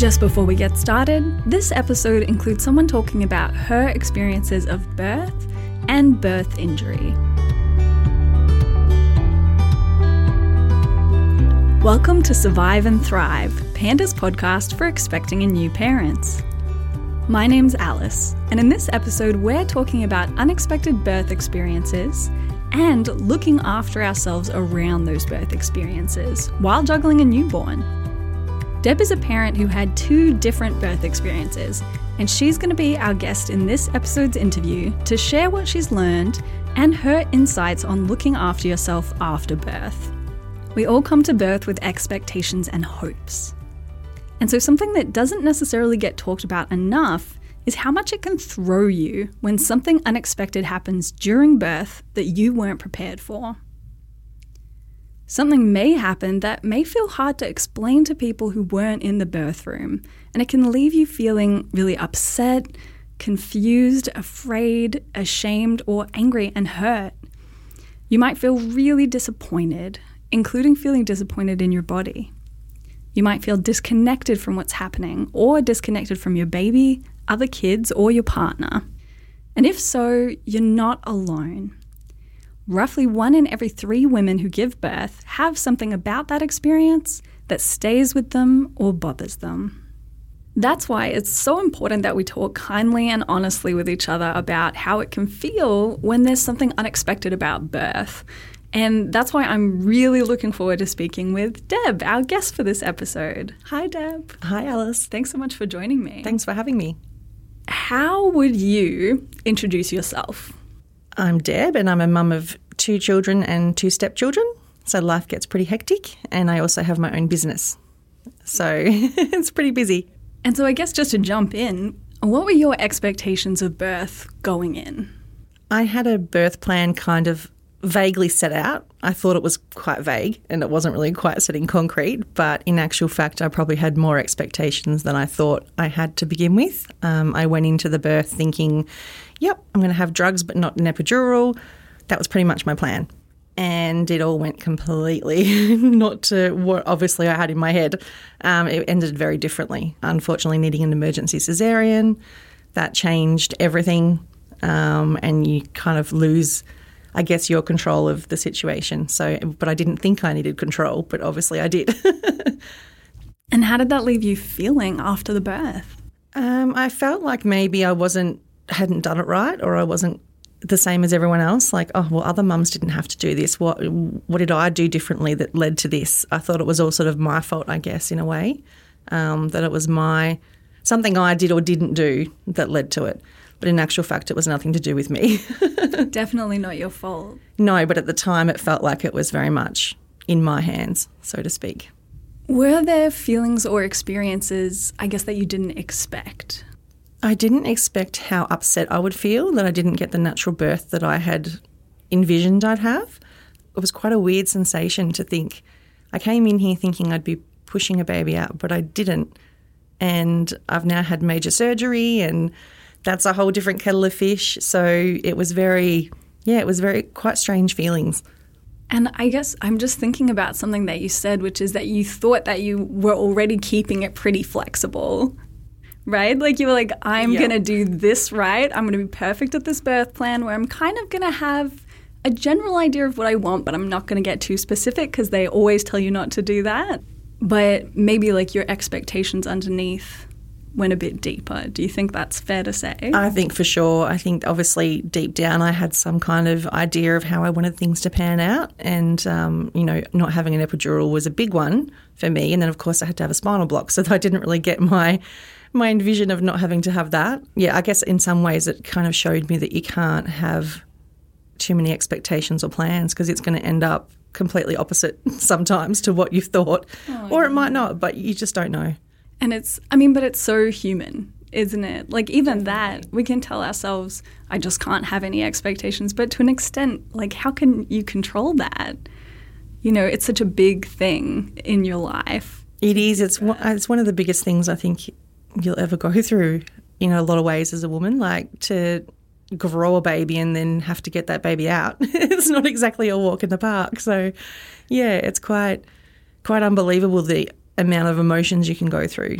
Just before we get started, this episode includes someone talking about her experiences of birth and birth injury. Welcome to Survive and Thrive, Panda's podcast for expecting and new parents. My name's Alice, and in this episode, we're talking about unexpected birth experiences and looking after ourselves around those birth experiences while juggling a newborn. Deb is a parent who had two different birth experiences, and she's going to be our guest in this episode's interview to share what she's learned and her insights on looking after yourself after birth. We all come to birth with expectations and hopes. And so, something that doesn't necessarily get talked about enough is how much it can throw you when something unexpected happens during birth that you weren't prepared for. Something may happen that may feel hard to explain to people who weren't in the birth room, and it can leave you feeling really upset, confused, afraid, ashamed, or angry and hurt. You might feel really disappointed, including feeling disappointed in your body. You might feel disconnected from what's happening or disconnected from your baby, other kids, or your partner. And if so, you're not alone. Roughly one in every three women who give birth have something about that experience that stays with them or bothers them. That's why it's so important that we talk kindly and honestly with each other about how it can feel when there's something unexpected about birth and that's why I'm really looking forward to speaking with Deb, our guest for this episode. Hi, Deb. Hi, Alice. Thanks so much for joining me. Thanks for having me. How would you introduce yourself? I'm Deb, and I'm a mum of two children and two stepchildren. So life gets pretty hectic, and I also have my own business. So it's pretty busy. And so, I guess just to jump in, what were your expectations of birth going in? I had a birth plan kind of vaguely set out. I thought it was quite vague and it wasn't really quite set in concrete, but in actual fact, I probably had more expectations than I thought I had to begin with. Um, I went into the birth thinking, yep, I'm going to have drugs, but not an epidural. That was pretty much my plan. And it all went completely not to what obviously I had in my head. Um, it ended very differently. Unfortunately, needing an emergency cesarean, that changed everything. Um, and you kind of lose I guess, your control of the situation. So, but I didn't think I needed control, but obviously I did. and how did that leave you feeling after the birth? Um, I felt like maybe I wasn't hadn't done it right, or I wasn't the same as everyone else. Like, oh well, other mums didn't have to do this. What what did I do differently that led to this? I thought it was all sort of my fault, I guess, in a way. Um, that it was my something I did or didn't do that led to it. But in actual fact, it was nothing to do with me. Definitely not your fault. No, but at the time, it felt like it was very much in my hands, so to speak. Were there feelings or experiences, I guess, that you didn't expect? I didn't expect how upset I would feel that I didn't get the natural birth that I had envisioned I'd have. It was quite a weird sensation to think. I came in here thinking I'd be pushing a baby out, but I didn't. And I've now had major surgery and that's a whole different kettle of fish. So it was very, yeah, it was very quite strange feelings. And I guess I'm just thinking about something that you said, which is that you thought that you were already keeping it pretty flexible, right? Like you were like, I'm going to do this right. I'm going to be perfect at this birth plan where I'm kind of going to have a general idea of what I want, but I'm not going to get too specific because they always tell you not to do that. But maybe like your expectations underneath went a bit deeper. Do you think that's fair to say? I think for sure. I think obviously deep down I had some kind of idea of how I wanted things to pan out. And, um, you know, not having an epidural was a big one for me. And then, of course, I had to have a spinal block. So I didn't really get my. My vision of not having to have that. Yeah, I guess in some ways it kind of showed me that you can't have too many expectations or plans because it's going to end up completely opposite sometimes to what you've thought. Oh, or it might not, but you just don't know. And it's, I mean, but it's so human, isn't it? Like, even that, we can tell ourselves, I just can't have any expectations. But to an extent, like, how can you control that? You know, it's such a big thing in your life. It is. It's one, it's one of the biggest things I think you'll ever go through in a lot of ways as a woman. Like, to grow a baby and then have to get that baby out. it's not exactly a walk in the park. So, yeah, it's quite quite unbelievable the amount of emotions you can go through.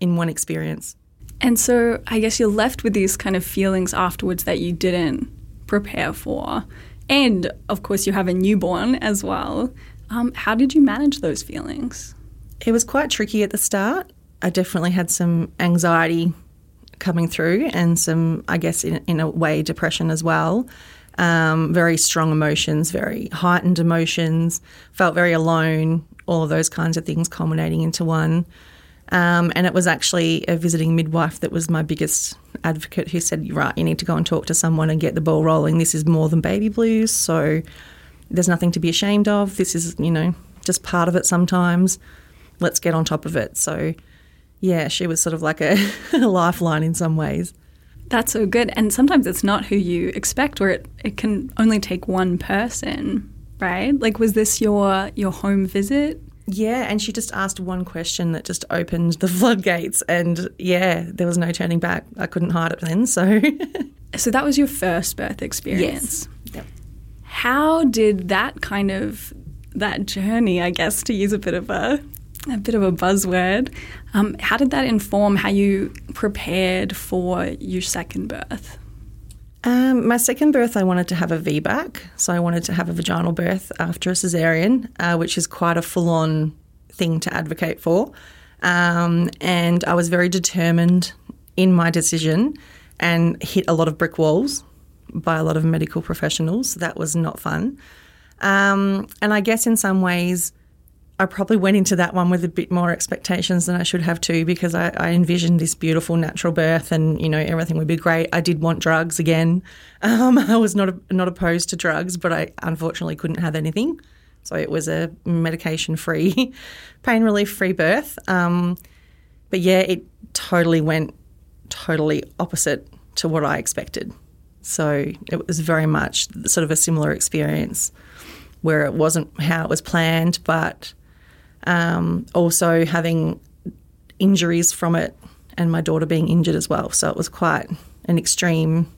in one experience. And so I guess you're left with these kind of feelings afterwards that you didn't prepare for. And of course, you have a newborn as well. Um, how did you manage those feelings? It was quite tricky at the start. I definitely had some anxiety coming through and some, I guess, in, in a way, depression as well. Um, very strong emotions, very heightened emotions, felt very alone, all of those kinds of things culminating into one. Um, and it was actually a visiting midwife that was my biggest advocate who said, Right, you need to go and talk to someone and get the ball rolling. This is more than baby blues. So there's nothing to be ashamed of. This is, you know, just part of it sometimes. Let's get on top of it. So, yeah, she was sort of like a, lifeline in some ways. That's so good. And sometimes it's not who you expect, or it, it can only take one person, right? Like, was this your your home visit? Yeah, and she just asked one question that just opened the floodgates, and yeah, there was no turning back. I couldn't hide it then, so. so that was your first birth experience. Yes. Yep. How did that kind of that journey, I guess, to use a bit of a a bit of a buzzword, um, how did that inform how you prepared for your second birth? Um, my second birth, I wanted to have a VBAC, so I wanted to have a vaginal birth after a cesarean, uh, which is quite a full-on thing to advocate for. Um, and I was very determined in my decision and hit a lot of brick walls by a lot of medical professionals. That was not fun. Um, and I guess in some ways, I probably went into that one with a bit more expectations than I should have too, because I, I, envisioned this beautiful natural birth, and you know everything would be great. I did want drugs again. Um, I was not not opposed to drugs, but I unfortunately couldn't have anything, so it was a medication free, pain relief free birth. Um, but yeah, it totally went totally opposite to what I expected. So it was very much sort of a similar experience where it wasn't how it was planned, but um, also having injuries from it and my daughter being injured as well. So it was quite an extreme,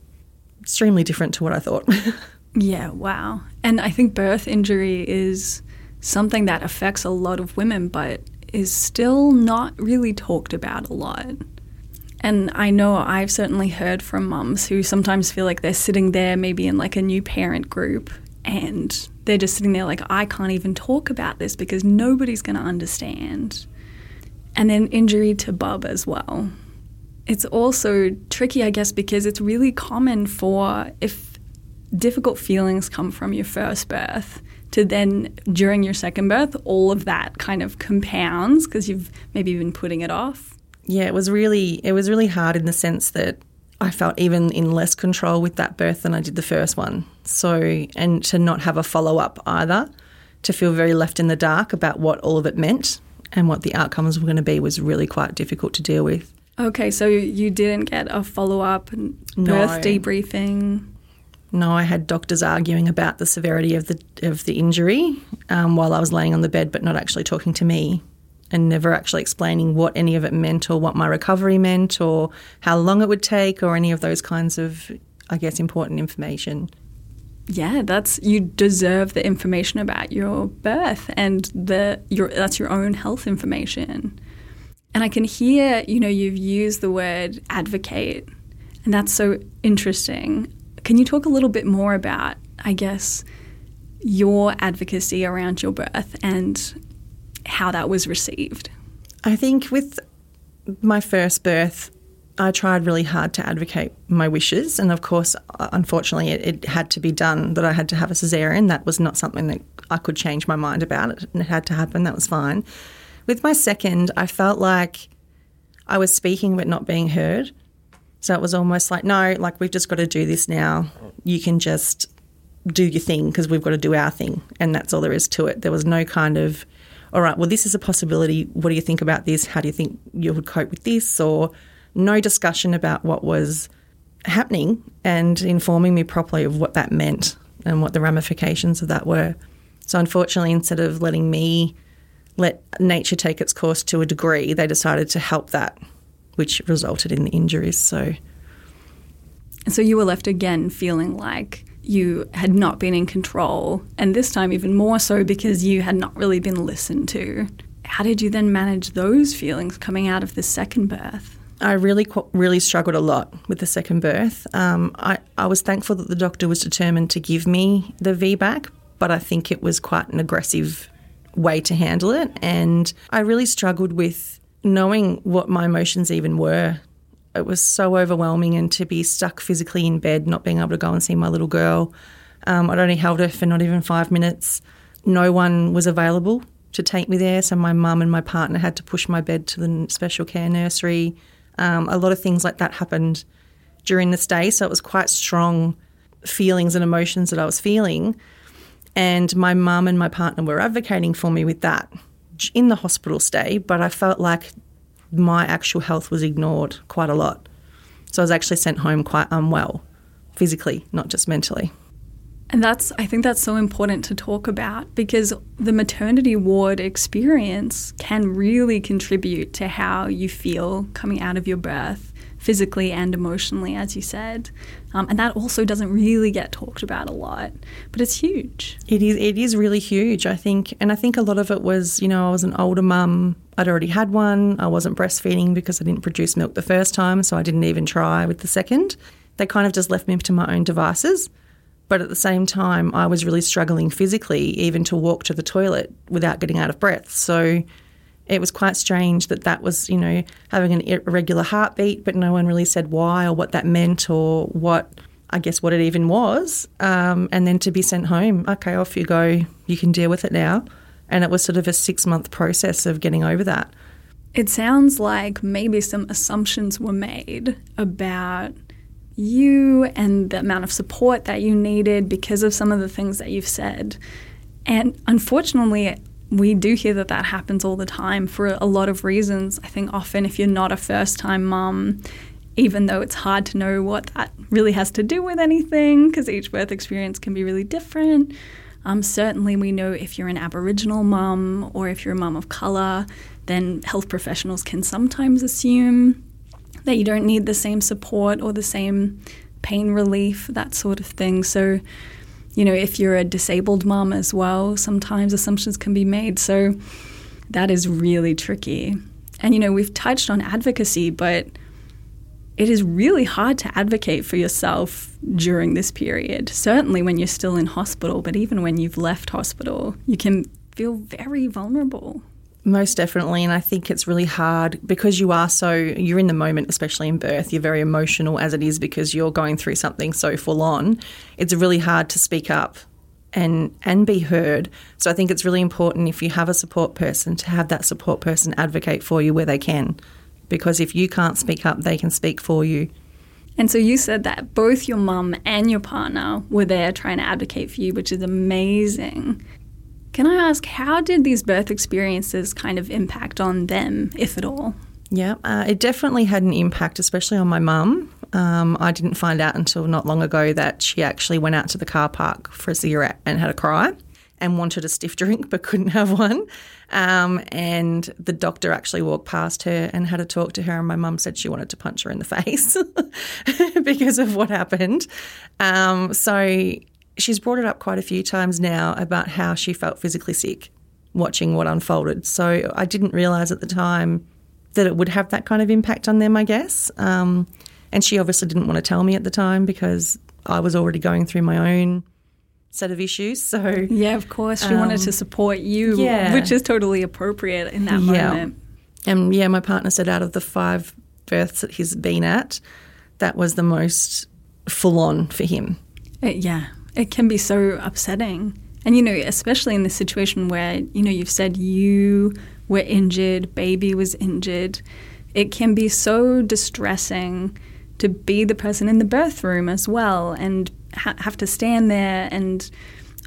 extremely different to what I thought. yeah, wow. And I think birth injury is something that affects a lot of women, but is still not really talked about a lot. And I know I've certainly heard from mums who sometimes feel like they're sitting there, maybe in like a new parent group, and they're just sitting there like, I can't even talk about this because nobody's going to understand. And then injury to bub as well. It's also tricky, I guess, because it's really common for if difficult feelings come from your first birth to then during your second birth, all of that kind of compounds because you've maybe been putting it off. Yeah, it was really it was really hard in the sense that I felt even in less control with that birth than I did the first one. So, and to not have a follow up either, to feel very left in the dark about what all of it meant and what the outcomes were going to be was really quite difficult to deal with. Okay, so you didn't get a follow up birth no. debriefing? No, I had doctors arguing about the severity of the of the injury um, while I was laying on the bed, but not actually talking to me and never actually explaining what any of it meant or what my recovery meant or how long it would take or any of those kinds of, I guess, important information. Yeah, that's you deserve the information about your birth and the your that's your own health information. And I can hear, you know, you've used the word advocate, and that's so interesting. Can you talk a little bit more about, I guess, your advocacy around your birth and how that was received? I think with my first birth, I tried really hard to advocate my wishes. And of course, uh, unfortunately, it, it, had to be done that I had to have a cesarean. That was not something that I could change my mind about. It, and it had to happen. That was fine. With my second, I felt like I was speaking but not being heard. So it was almost like, no, like we've just got to do this now. You can just do your thing because we've got to do our thing. And that's all there is to it. There was no kind of all right, well, this is a possibility. What do you think about this? How do you think you would cope with this? Or no discussion about what was happening and informing me properly of what that meant and what the ramifications of that were. So, unfortunately, instead of letting me let nature take its course to a degree, they decided to help that, which resulted in the injuries. So, so you were left again feeling like you had not been in control, and this time even more so because you had not really been listened to. how did you then manage those feelings coming out of the second birth? I really, really struggled a lot with the second birth. Um, I, I was thankful that the doctor was determined to give me the VBAC, but I think it was quite an aggressive way to handle it. And I really struggled with knowing what my emotions even were. It was so overwhelming, and to be stuck physically in bed, not being able to go and see my little girl. Um, I'd only held her for not even five minutes. No one was available to take me there, so my mum and my partner had to push my bed to the special care nursery. Um, a lot of things like that happened during the stay, so it was quite strong feelings and emotions that I was feeling. And my mum and my partner were advocating for me with that in the hospital stay, but I felt like my actual health was ignored quite a lot. So I was actually sent home quite unwell, physically, not just mentally. And that's, I think that's so important to talk about because the maternity ward experience can really contribute to how you feel coming out of your birth, physically and emotionally, as you said. Um, and that also doesn't really get talked about a lot, but it's huge. It is, it is really huge, I think. And I think a lot of it was, you know, I was an older mum. I'd already had one. I wasn't breastfeeding because I didn't produce milk the first time, so I didn't even try with the second. They kind of just left me to my own devices. But at the same time, I was really struggling physically, even to walk to the toilet without getting out of breath. So it was quite strange that that was, you know, having an irregular heartbeat, but no one really said why or what that meant or what, I guess, what it even was. Um, and then to be sent home, okay, off you go, you can deal with it now. And it was sort of a six month process of getting over that. It sounds like maybe some assumptions were made about you and the amount of support that you needed because of some of the things that you've said. And unfortunately, we do hear that that happens all the time for a lot of reasons. I think often if you're not a first time mum, even though it's hard to know what that really has to do with anything, because each birth experience can be really different. Um, certainly, we know if you're an Aboriginal mum or if you're a mum of colour, then health professionals can sometimes assume that you don't need the same support or the same pain relief, that sort of thing. So, you know, if you're a disabled mum as well, sometimes assumptions can be made. So that is really tricky. And, you know, we've touched on advocacy, but it is really hard to advocate for yourself during this period. Certainly when you're still in hospital, but even when you've left hospital, you can feel very vulnerable. Most definitely. And I think it's really hard because you are so, you're in the moment, especially in birth. You're very emotional as it is because you're going through something so full on. It's really hard to speak up and and be heard. So I think it's really important if you have a support person to have that support person advocate for you where they can. Because if you can't speak up, they can speak for you. And so you said that both your mum and your partner were there trying to advocate for you, which is amazing. Can I ask, how did these birth experiences kind of impact on them, if at all? Yeah, uh, it definitely had an impact, especially on my mum. Um, I didn't find out until not long ago that she actually went out to the car park for a cigarette and had a cry and wanted a stiff drink but couldn't have one. Um, and the doctor actually walked past her and had a talk to her, and my mum said she wanted to punch her in the face because of what happened. Um, so she's brought it up quite a few times now about how she felt physically sick watching what unfolded. So I didn't realise at the time that it would have that kind of impact on them, I guess. Um, and she obviously didn't want to tell me at the time because I was already going through my own set of issues. So yeah, of course, she um, wanted to um, support you, yeah. which is totally appropriate in that yeah. moment. And yeah, my partner said out of the five births that he's been at, that was the most full on for him. Uh, yeah, it can be so upsetting. And, you know, especially in this situation where, you know, you've said you were injured, baby was injured, it can be so distressing to be the person in the birth room as well and ha- have to stand there and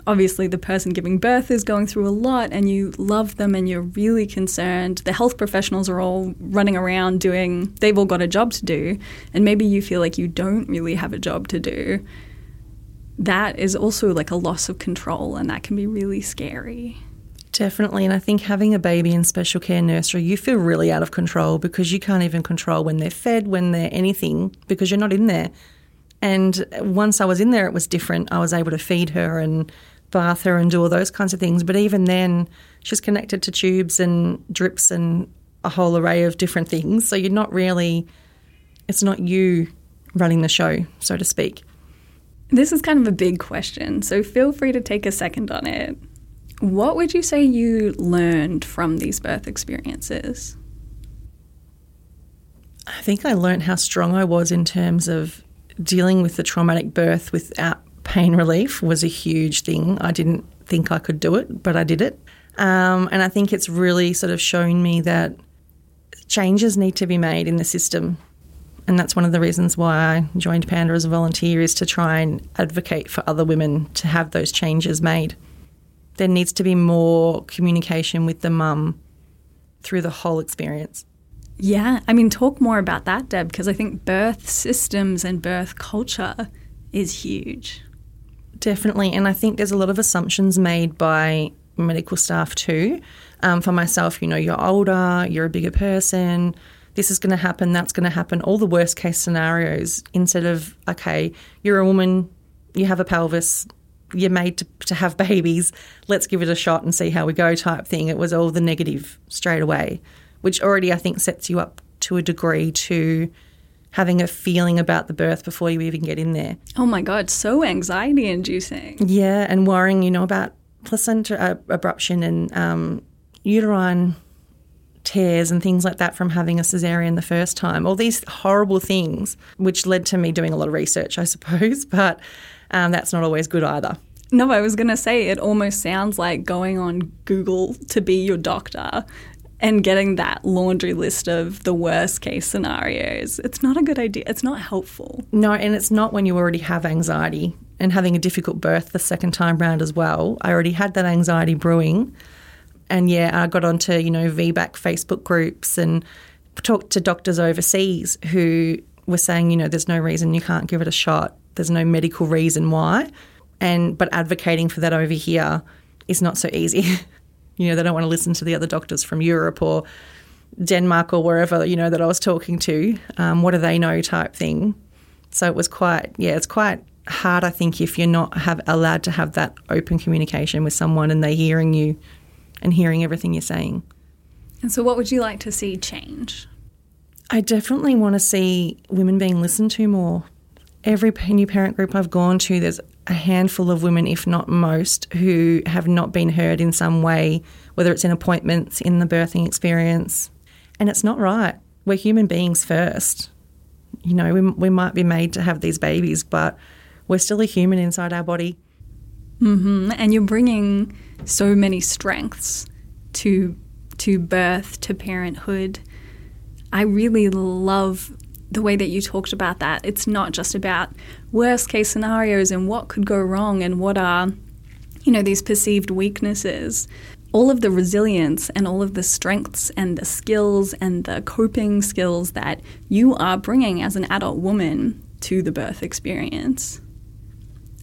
obviously the person giving birth is going through a lot and you love them and you're really concerned. The health professionals are all running around doing, they've all got a job to do, and maybe you feel like you don't really have a job to do that is also like a loss of control and that can be really scary. Definitely. And I think having a baby in special care nursery, you feel really out of control because you can't even control when they're fed, when they're anything, because you're not in there. And once I was in there, it was different. I was able to feed her and bath her and do all those kinds of things. But even then, she's connected to tubes and drips and a whole array of different things. So you're not really, it's not you running the show, so to speak. This is kind of a big question, so feel free to take a second on it. What would you say you learned from these birth experiences? I think I learned how strong I was in terms of dealing with the traumatic birth without pain relief was a huge thing. I didn't think I could do it, but I did it. Um, and I think it's really sort of shown me that changes need to be made in the system. And that's one of the reasons why I joined Panda as a volunteer is to try and advocate for other women to have those changes made. There needs to be more communication with the mum through the whole experience. Yeah, I mean, talk more about that, Deb, because I think birth systems and birth culture is huge. Definitely. And I think there's a lot of assumptions made by medical staff too. Um, for myself, you know, you're older, you're a bigger person, this is going to happen, that's going to happen, all the worst case scenarios instead of, okay, you're a woman, you have a pelvis, you're made to, to have babies, let's give it a shot and see how we go type thing. It was all the negative straight away, which already I think sets you up to a degree to having a feeling about the birth before you even get in there. Oh my God, so anxiety inducing. Yeah, and worrying, you know, about placenta uh, abruption and um, uterine tears and things like that from having a cesarean the first time. All these horrible things, which led to me doing a lot of research, I suppose, but um, that's not always good either. No, I was going to say it almost sounds like going on Google to be your doctor and getting that laundry list of the worst case scenarios. It's not a good idea. It's not helpful. No, and it's not when you already have anxiety and having a difficult birth the second time round as well. I already had that anxiety brewing and yeah, I got onto you know VBAC Facebook groups and talked to doctors overseas who were saying you know there's no reason you can't give it a shot. There's no medical reason why, and but advocating for that over here is not so easy. you know they don't want to listen to the other doctors from Europe or Denmark or wherever you know that I was talking to. Um, what do they know type thing. So it was quite yeah, it's quite hard I think if you're not have allowed to have that open communication with someone and they're hearing you and hearing everything you're saying. And so, what would you like to see change? I definitely want to see women being listened to more. Every new parent group I've gone to, there's a handful of women, if not most, who have not been heard in some way, whether it's in appointments, in the birthing experience. And it's not right. We're human beings first. You know, we, we might be made to have these babies, but we're still a human inside our body. Mm-hmm. And you're bringing so many strengths to to birth to parenthood. I really love the way that you talked about that. It's not just about worst case scenarios and what could go wrong and what are you know these perceived weaknesses. All of the resilience and all of the strengths and the skills and the coping skills that you are bringing as an adult woman to the birth experience.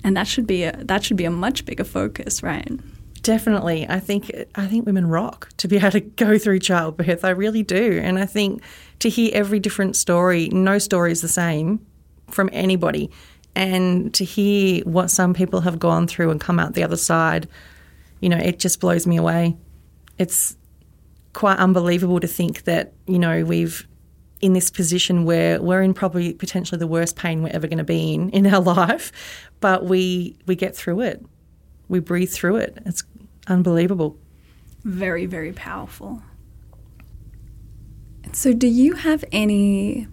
And that should be a that should be a much bigger focus, right? Definitely. I think I think women rock to be able to go through childbirth. I really do. And I think to hear every different story, no story is the same from anybody. And to hear what some people have gone through and come out the other side, you know, it just blows me away. It's quite unbelievable to think that, you know, we've in this position where we're in probably potentially the worst pain we're ever going to be in in our life, but we we get through it. We breathe through it. It's unbelievable. Very, very powerful. So, do you have any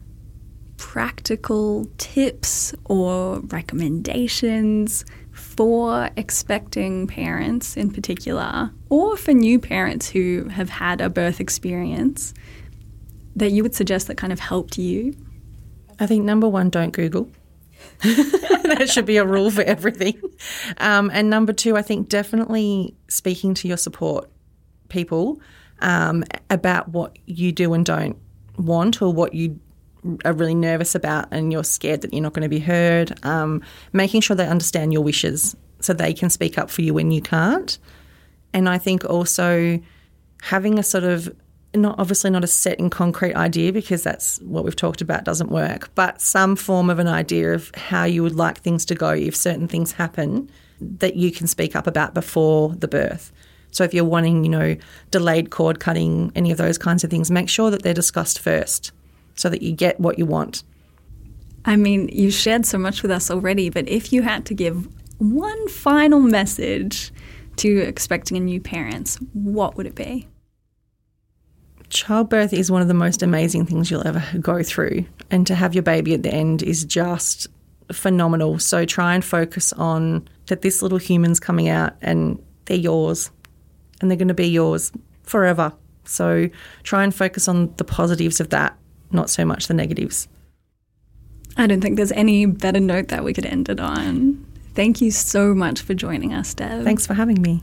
practical tips or recommendations for expecting parents in particular, or for new parents who have had a birth experience that you would suggest that kind of helped you? I think number one, don't Google. that should be a rule for everything. Um, and number two, I think definitely speaking to your support people um, about what you do and don't want or what you are really nervous about and you're scared that you're not going to be heard. Um, making sure they understand your wishes so they can speak up for you when you can't. And I think also having a sort of not obviously not a set in concrete idea because that's what we've talked about doesn't work, but some form of an idea of how you would like things to go if certain things happen that you can speak up about before the birth. So if you're wanting, you know, delayed cord cutting, any of those kinds of things, make sure that they're discussed first so that you get what you want. I mean, you shared so much with us already, but if you had to give one final message to expecting new parents, what would it be? Childbirth is one of the most amazing things you'll ever go through, and to have your baby at the end is just phenomenal. So try and focus on that this little human's coming out and they're yours and they're going to be yours forever. So try and focus on the positives of that, not so much the negatives. I don't think there's any better note that we could end it on. Thank you so much for joining us, Deb. Thanks for having me.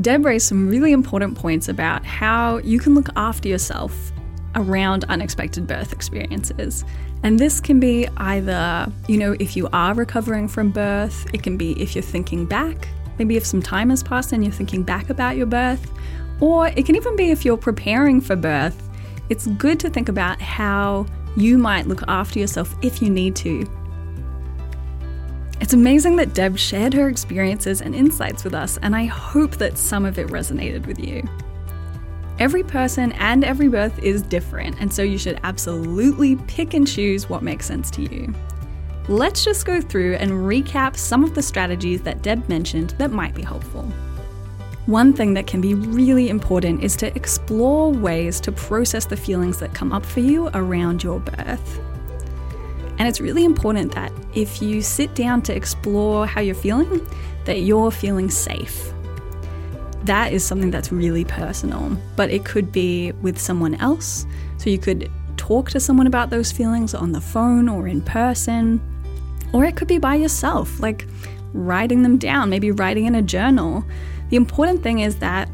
Deb raised some really important points about how you can look after yourself around unexpected birth experiences. And this can be either, you know, if you are recovering from birth, it can be if you're thinking back, maybe if some time has passed and you're thinking back about your birth, or it can even be if you're preparing for birth. It's good to think about how you might look after yourself if you need to. It's amazing that Deb shared her experiences and insights with us, and I hope that some of it resonated with you. Every person and every birth is different, and so you should absolutely pick and choose what makes sense to you. Let's just go through and recap some of the strategies that Deb mentioned that might be helpful. One thing that can be really important is to explore ways to process the feelings that come up for you around your birth. And it's really important that if you sit down to explore how you're feeling, that you're feeling safe that is something that's really personal, but it could be with someone else. So you could talk to someone about those feelings on the phone or in person, or it could be by yourself, like writing them down, maybe writing in a journal. The important thing is that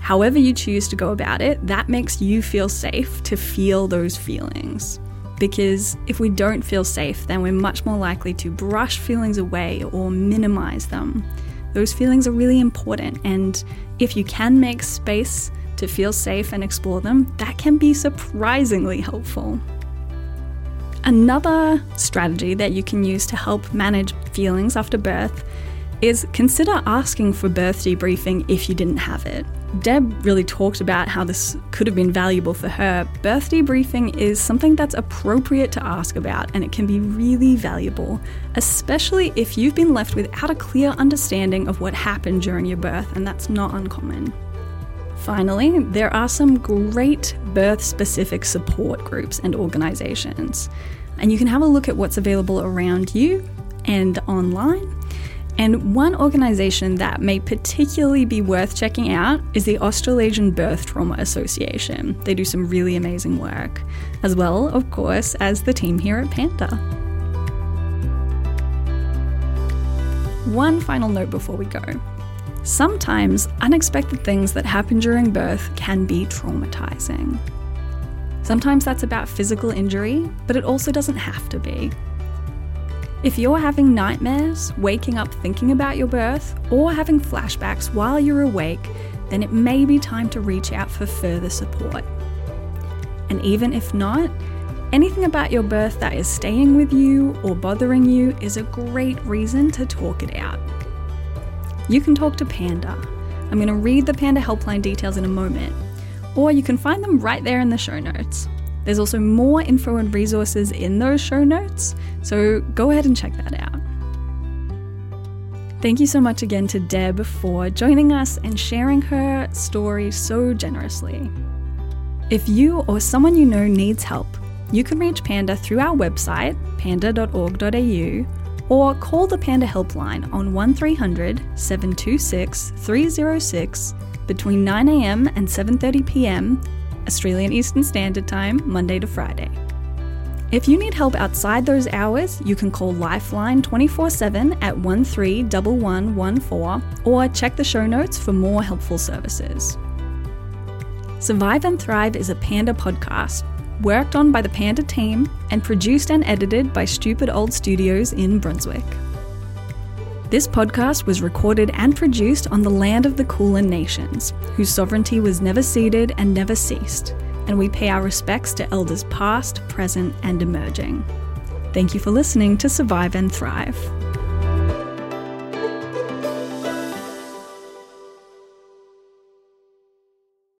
however you choose to go about it, that makes you feel safe to feel those feelings. Because if we don't feel safe, then we're much more likely to brush feelings away or minimize them. Those feelings are really important, and if you can make space to feel safe and explore them, that can be surprisingly helpful. Another strategy that you can use to help manage feelings after birth is consider asking for birth debriefing if you didn't have it. Deb really talked about how this could have been valuable for her. Birth debriefing is something that's appropriate to ask about, and it can be really valuable, especially if you've been left without a clear understanding of what happened during your birth, and that's not uncommon. Finally, there are some great birth specific support groups and organisations, and you can have a look at what's available around you and online and one organisation that may particularly be worth checking out is the Australasian Birth Trauma Association. They do some really amazing work, as well, of course, as the team here at Panda. One final note before we go. Sometimes unexpected things that happen during birth can be traumatizing. Sometimes that's about physical injury, but it also doesn't have to be. If you're having nightmares, waking up thinking about your birth, or having flashbacks while you're awake, then it may be time to reach out for further support. And even if not, anything about your birth that is staying with you or bothering you is a great reason to talk it out. You can talk to Panda. I'm going to read the Panda helpline details in a moment, or you can find them right there in the show notes. There's also more info and resources in those show notes, so go ahead and check that out. Thank you so much again to Deb for joining us and sharing her story so generously. If you or someone you know needs help, you can reach Panda through our website, panda.org.au, or call the Panda helpline on 1300 726 306 between 9am and 7.30pm Australian Eastern Standard Time, Monday to Friday. If you need help outside those hours, you can call Lifeline 24 7 at 131114 or check the show notes for more helpful services. Survive and Thrive is a Panda podcast, worked on by the Panda team and produced and edited by Stupid Old Studios in Brunswick. This podcast was recorded and produced on the land of the Kulin Nations, whose sovereignty was never ceded and never ceased, and we pay our respects to elders past, present, and emerging. Thank you for listening to Survive and Thrive.